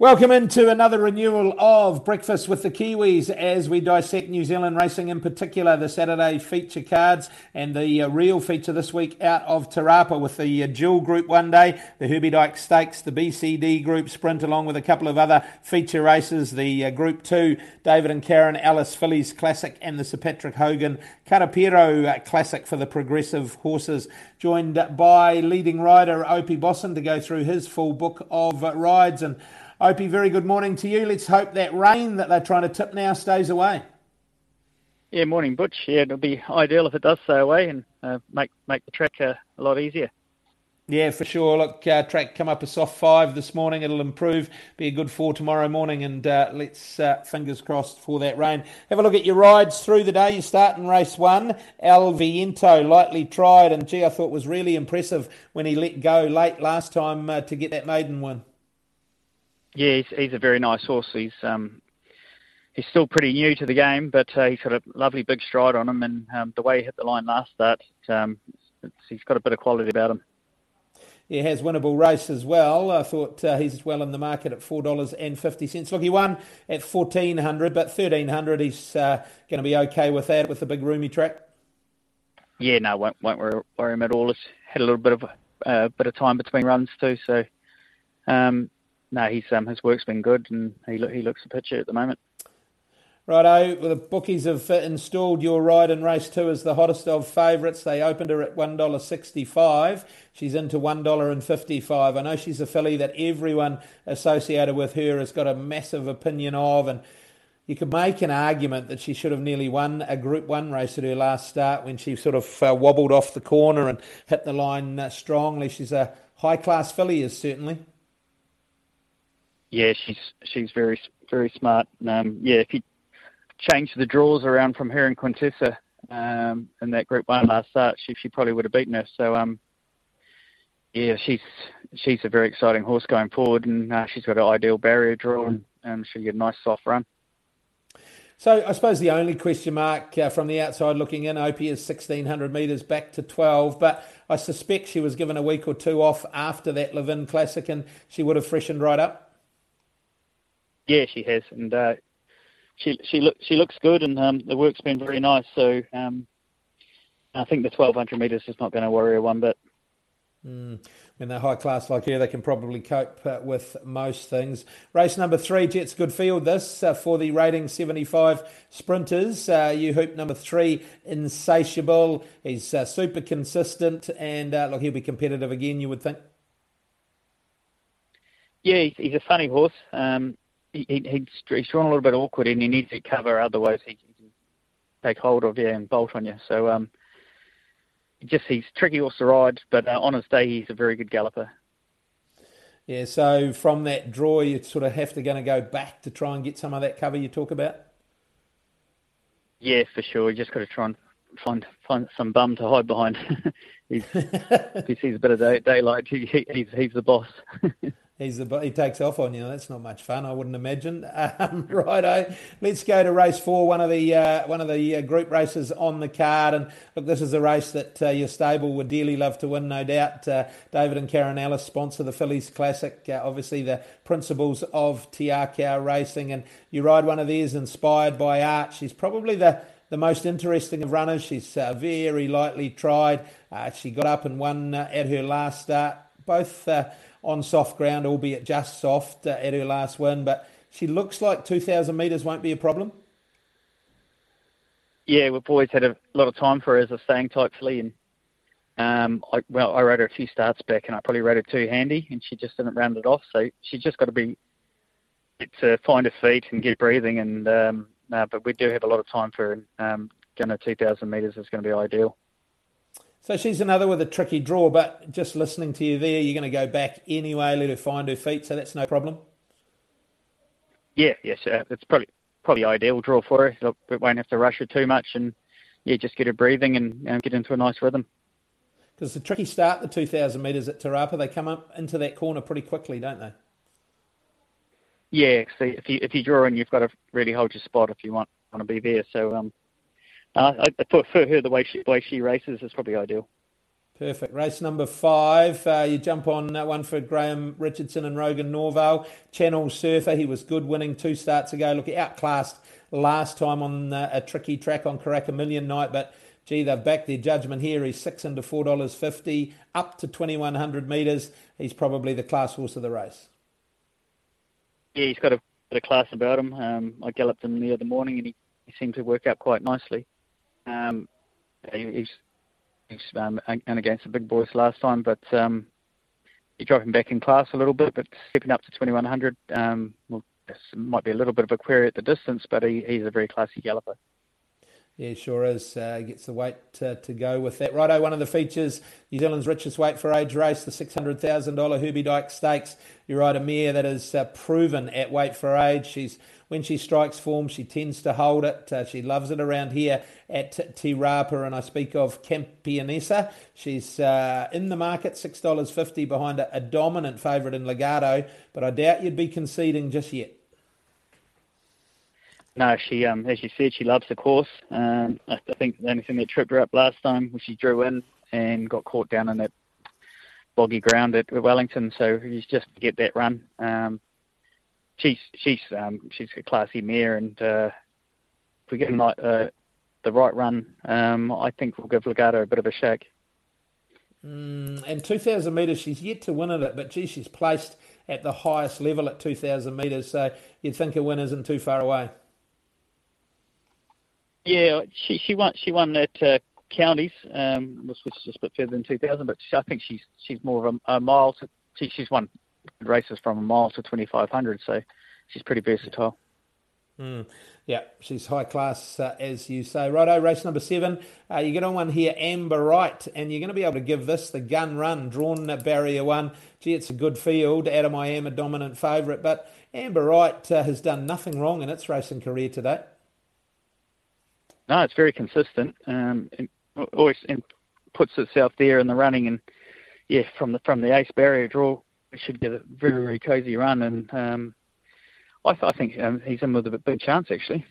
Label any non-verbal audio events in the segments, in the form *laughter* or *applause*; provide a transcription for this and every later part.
Welcome into another renewal of Breakfast with the Kiwis as we dissect New Zealand racing, in particular the Saturday feature cards and the uh, real feature this week out of Te Rapa with the uh, dual Group One Day, the Herbie Dyke Stakes, the BCD Group Sprint, along with a couple of other feature races, the uh, Group Two David and Karen Ellis Fillies Classic and the Sir Patrick Hogan Karapiro uh, Classic for the progressive horses. Joined by leading rider Opie Bosson to go through his full book of uh, rides and. Opie, very good morning to you. Let's hope that rain that they're trying to tip now stays away. Yeah, morning, Butch. Yeah, it'll be ideal if it does stay away and uh, make make the track uh, a lot easier. Yeah, for sure. Look, uh, track come up a soft five this morning. It'll improve. Be a good four tomorrow morning, and uh, let's uh, fingers crossed for that rain. Have a look at your rides through the day. You start in race one. El Viento, lightly tried, and gee, I thought was really impressive when he let go late last time uh, to get that maiden win. Yeah, he's, he's a very nice horse. He's um, he's still pretty new to the game, but uh, he's got a lovely big stride on him, and um, the way he hit the line last start, um, he's got a bit of quality about him. He has winnable race as well. I thought uh, he's well in the market at four dollars and fifty cents. Look, he won at fourteen hundred, but thirteen hundred, he's uh, going to be okay with that with the big roomy track. Yeah, no, won't won't worry, worry him at all. He's had a little bit of a uh, bit of time between runs too, so um, no, he's um, his work's been good, and he he looks a picture at the moment. Righto, well, the bookies have installed your ride in race two as the hottest of favourites. They opened her at one dollar sixty-five. She's into one dollar and fifty-five. I know she's a filly that everyone associated with her has got a massive opinion of, and you could make an argument that she should have nearly won a Group One race at her last start when she sort of uh, wobbled off the corner and hit the line uh, strongly. She's a high-class filly, is certainly yeah, she's she's very very smart. Um, yeah, if you change the draws around from her and Quintessa um, in that Group One last start, she she probably would have beaten her. So um, yeah, she's she's a very exciting horse going forward, and uh, she's got an ideal barrier draw, and um, she'll get a nice soft run. So I suppose the only question mark uh, from the outside looking in, Opie is 1600 metres back to 12, but I suspect she was given a week or two off after that Levin Classic and she would have freshened right up. Yeah, she has, and uh, she she look she looks good, and um, the work's been very nice. So um, I think the 1200 metres is not going to worry her one bit. Mm. When they're high class like her, they can probably cope uh, with most things. Race number three, Jets Good Field. This uh, for the rating 75 sprinters. Uh, you hoop number three, Insatiable. He's uh, super consistent and uh, look, he'll be competitive again, you would think. Yeah, he's, he's a funny horse. Um, he, he, he's drawn a little bit awkward and he needs to cover, otherwise he, he can take hold of you and bolt on you. So um, just he's tricky horse to ride, but uh, on his day he's a very good galloper. Yeah, so from that draw, you sort of have to going to go back to try and get some of that cover you talk about. Yeah, for sure. You just got to try and find find some bum to hide behind. *laughs* he's, if *laughs* he sees a bit of daylight, he, he's he's the boss. *laughs* He's the he takes off on you. That's not much fun, I wouldn't imagine. *laughs* Um, righto, let's go to race four, one of the uh, one of the uh, group races on the card. And look, this is a race that uh, your stable would dearly love to win, no doubt. Uh, David and Karen Ellis sponsor the Fillies Classic. Uh, obviously, the principles of Te Akau Racing, and you ride one of theirs inspired by art. She's probably the the most interesting of runners. She's uh, very lightly tried. she got up and won at her last start. Both on soft ground, albeit just soft uh, at her last win. But she looks like 2,000 metres won't be a problem. Yeah, we've always had a lot of time for her as a staying type filly, and um, I, well, I rode her a few starts back, and I probably rode her too handy, and she just didn't round it off. So she's just got to be to find her feet and get breathing, and um, uh, but we do have a lot of time for her. Um, going to 2,000 metres is going to be ideal. So she's another with a tricky draw, but just listening to you there, you're going to go back anyway, let her find her feet, so that's no problem. Yeah, yes, uh, it's probably probably ideal draw for her. We won't have to rush her too much, and yeah, just get her breathing and uh, get into a nice rhythm. Because the tricky start, the 2,000 metres at Te Rapa, they come up into that corner pretty quickly, don't they? Yeah, so if you if you draw in, you've got to really hold your spot if you want want to be there. So um, uh, I prefer her the way she the way she races is probably ideal. Perfect. Race number five. Uh, you jump on that one for Graham Richardson and Rogan Norvall. Channel Surfer. He was good winning two starts ago. Look, outclassed last time on uh, a tricky track on Karaka Million Night, but gee, they've backed their judgment here. He's six into four dollars fifty, up to twenty one hundred metres. He's probably the class horse of the race. Yeah, he's got a bit of class about him. Um, I galloped him the other morning, and he, he seemed to work out quite nicely. Um, he's um, and against the big boys last time, but um, you drop him back in class a little bit, but stepping up to 2100 um, well, might be a little bit of a query at the distance, but he, he's a very classy galloper. Yeah, sure is. Uh, gets the weight to, to go with that. Righto, one of the features, New Zealand's richest weight for age race, the $600,000 Herbie Dyke Stakes. You're right, a mare that is uh, proven at weight for age. She's when she strikes form, she tends to hold it. Uh, she loves it around here at Te Rapa, and I speak of Campionessa. She's uh, in the market, $6.50 behind a, a dominant favourite in Legato, but I doubt you'd be conceding just yet. No, she, um, as you said, she loves the course. Um, I think the only thing that tripped her up last time was she drew in and got caught down in that boggy ground at Wellington. So she's just to get that run. Um, she's she's um, she's a classy mare, and uh, if we get uh, the right run, um, I think we'll give Legato a bit of a shake. Mm, and 2,000 metres, she's yet to win at it, but gee, she's placed at the highest level at 2,000 metres, so you'd think a win isn't too far away. Yeah, she she won she won at uh, counties, um, which was just a bit further than 2,000, but I think she's she's more of a, a mile. To, she, she's won races from a mile to 2,500, so she's pretty versatile. Mm. Yeah, she's high class, uh, as you say. Righto, race number seven. Uh, you get on one here, Amber Wright, and you're going to be able to give this the gun run, drawn at barrier one. Gee, it's a good field. Adam I am a dominant favourite, but Amber Wright uh, has done nothing wrong in its racing career today. No, it's very consistent. Um, and always and puts itself there in the running, and yeah, from the from the ace barrier draw, should get a very very cosy run, and um, I, I think um, he's in with a big chance actually.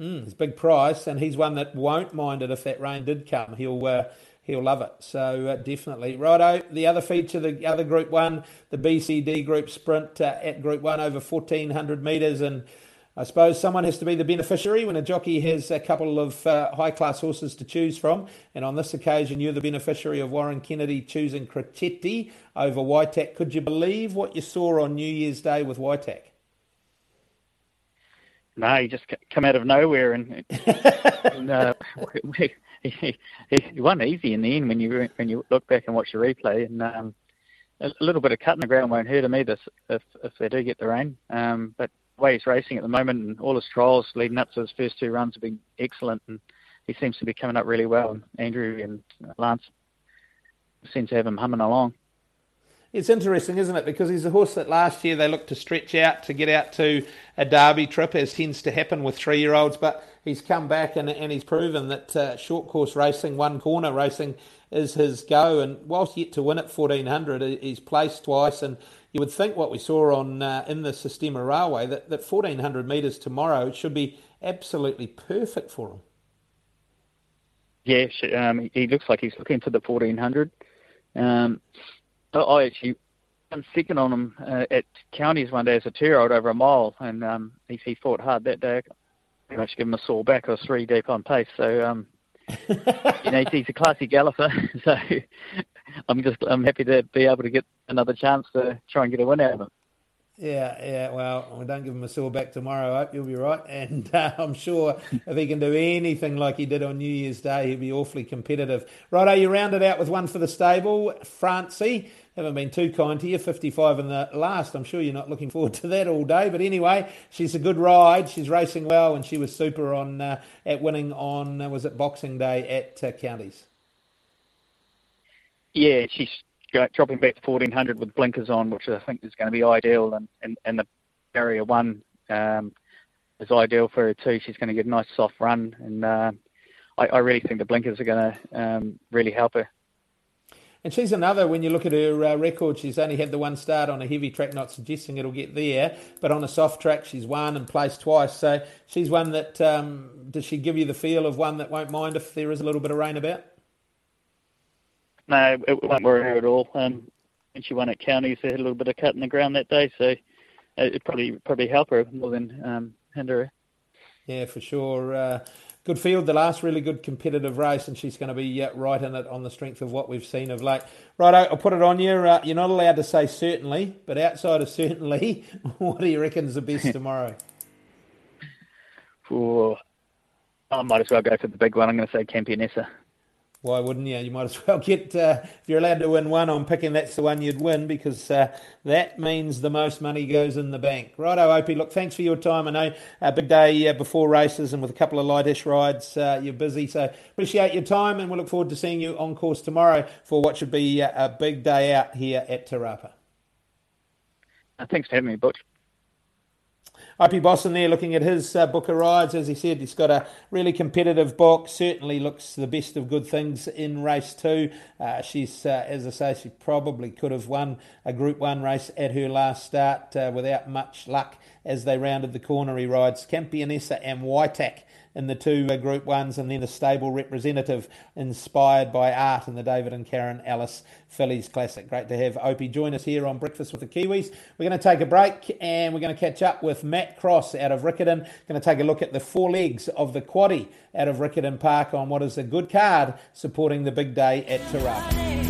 Mm, it's a big price, and he's one that won't mind it if that rain did come. He'll uh, he'll love it. So uh, definitely, righto. The other feature, the other Group One, the BCD Group Sprint uh, at Group One over fourteen hundred metres, and I suppose someone has to be the beneficiary when a jockey has a couple of uh, high class horses to choose from. And on this occasion, you're the beneficiary of Warren Kennedy choosing Crocetti over Waitak. Could you believe what you saw on New Year's Day with Waitak? No, he just come out of nowhere and, and *laughs* uh, he, he, won easy in the end when you when you look back and watch the replay. And um, a, little bit of cut in the ground won't hurt him either if if they do get the rain. Um, but way he's racing at the moment and all his trials leading up to his first two runs have been excellent, and he seems to be coming up really well. And Andrew and Lance seem to have him humming along. It's interesting, isn't it? Because he's a horse that last year they looked to stretch out to get out to a derby trip, as tends to happen with three year olds. But he's come back and, and he's proven that uh, short course racing, one corner racing, is his go. And whilst yet to win at 1400, he's placed twice. And you would think what we saw on uh, in the Sistema Railway that, that 1400 metres tomorrow should be absolutely perfect for him. Yeah, um, he looks like he's looking for the 1400. Um, I actually I'm second on him uh, at counties one day as a two-year-old over a mile, and um, he, he fought hard that day. I much give him a sore back. I was three deep on pace, so um, *laughs* you know he's a classy galloper. *laughs* So I'm just I'm happy to be able to get another chance to try and get a win out of him. Yeah, yeah. Well, we don't give him a sore back tomorrow. I hope you'll be right. *laughs* And uh, I'm sure if he can do anything like he did on New Year's Day, he'll be awfully competitive. Right, are you rounded out with one for the stable, Francie? Haven't been too kind to you. 55 in the last. I'm sure you're not looking forward to that all day. But anyway, she's a good ride. She's racing well, and she was super on uh, at winning on uh, was it Boxing Day at uh, Counties. Yeah, she's dropping back to 1400 with blinkers on, which I think is going to be ideal. And, and, and the barrier one um, is ideal for her too. She's going to get a nice soft run, and uh, I, I, really think the blinkers are going to um, really help her. And she's another, when you look at her uh, record, she's only had the one start on a heavy track, not suggesting it'll get there, but on a soft track, she's won and placed twice. So she's one that, um, does she give you the feel of one that won't mind if there is a little bit of rain about? No, it won't worry her at all. Um, when she won at counties, they had a little bit of cut in the ground that day, so it probably probably help her more than um, hinder her. Yeah, for sure. Uh, good field, the last really good competitive race, and she's going to be uh, right in it on the strength of what we've seen of late. Right, I'll put it on you. Uh, you're not allowed to say certainly, but outside of certainly, *laughs* what do you reckon is the best tomorrow? *laughs* Ooh, I might as well go for the big one. I'm going to say Campionessa why wouldn't you? You might as *laughs* well get, uh, if you're allowed to win one, I'm picking that's the one you'd win because uh, that means the most money goes in the bank. Righto, Opie, look, thanks for your time. I know a big day uh, before races and with a couple of lightish rides, uh, you're busy. So appreciate your time and we look forward to seeing you on course tomorrow for what should be a big day out here at Te Rapa. Uh, thanks for having me, Butch. Opie Bosson there looking at his uh, book of rides. As he said, he's got a really competitive book. Certainly looks the best of good things in race two. Uh, she's, uh, as I say, she probably could have won a Group 1 race at her last start uh, without much luck as they rounded the corner. He rides Campionessa and Waitak in the two Group Ones, and then a stable representative inspired by art in the David and Karen Ellis Fillies Classic. Great to have Opie join us here on Breakfast with the Kiwis. We're going to take a break and we're going to catch up with Matt Cross out of Riccarton. Going to take a look at the four legs of the quaddy out of Riccarton Park on what is a good card supporting the big day at Te Rapa.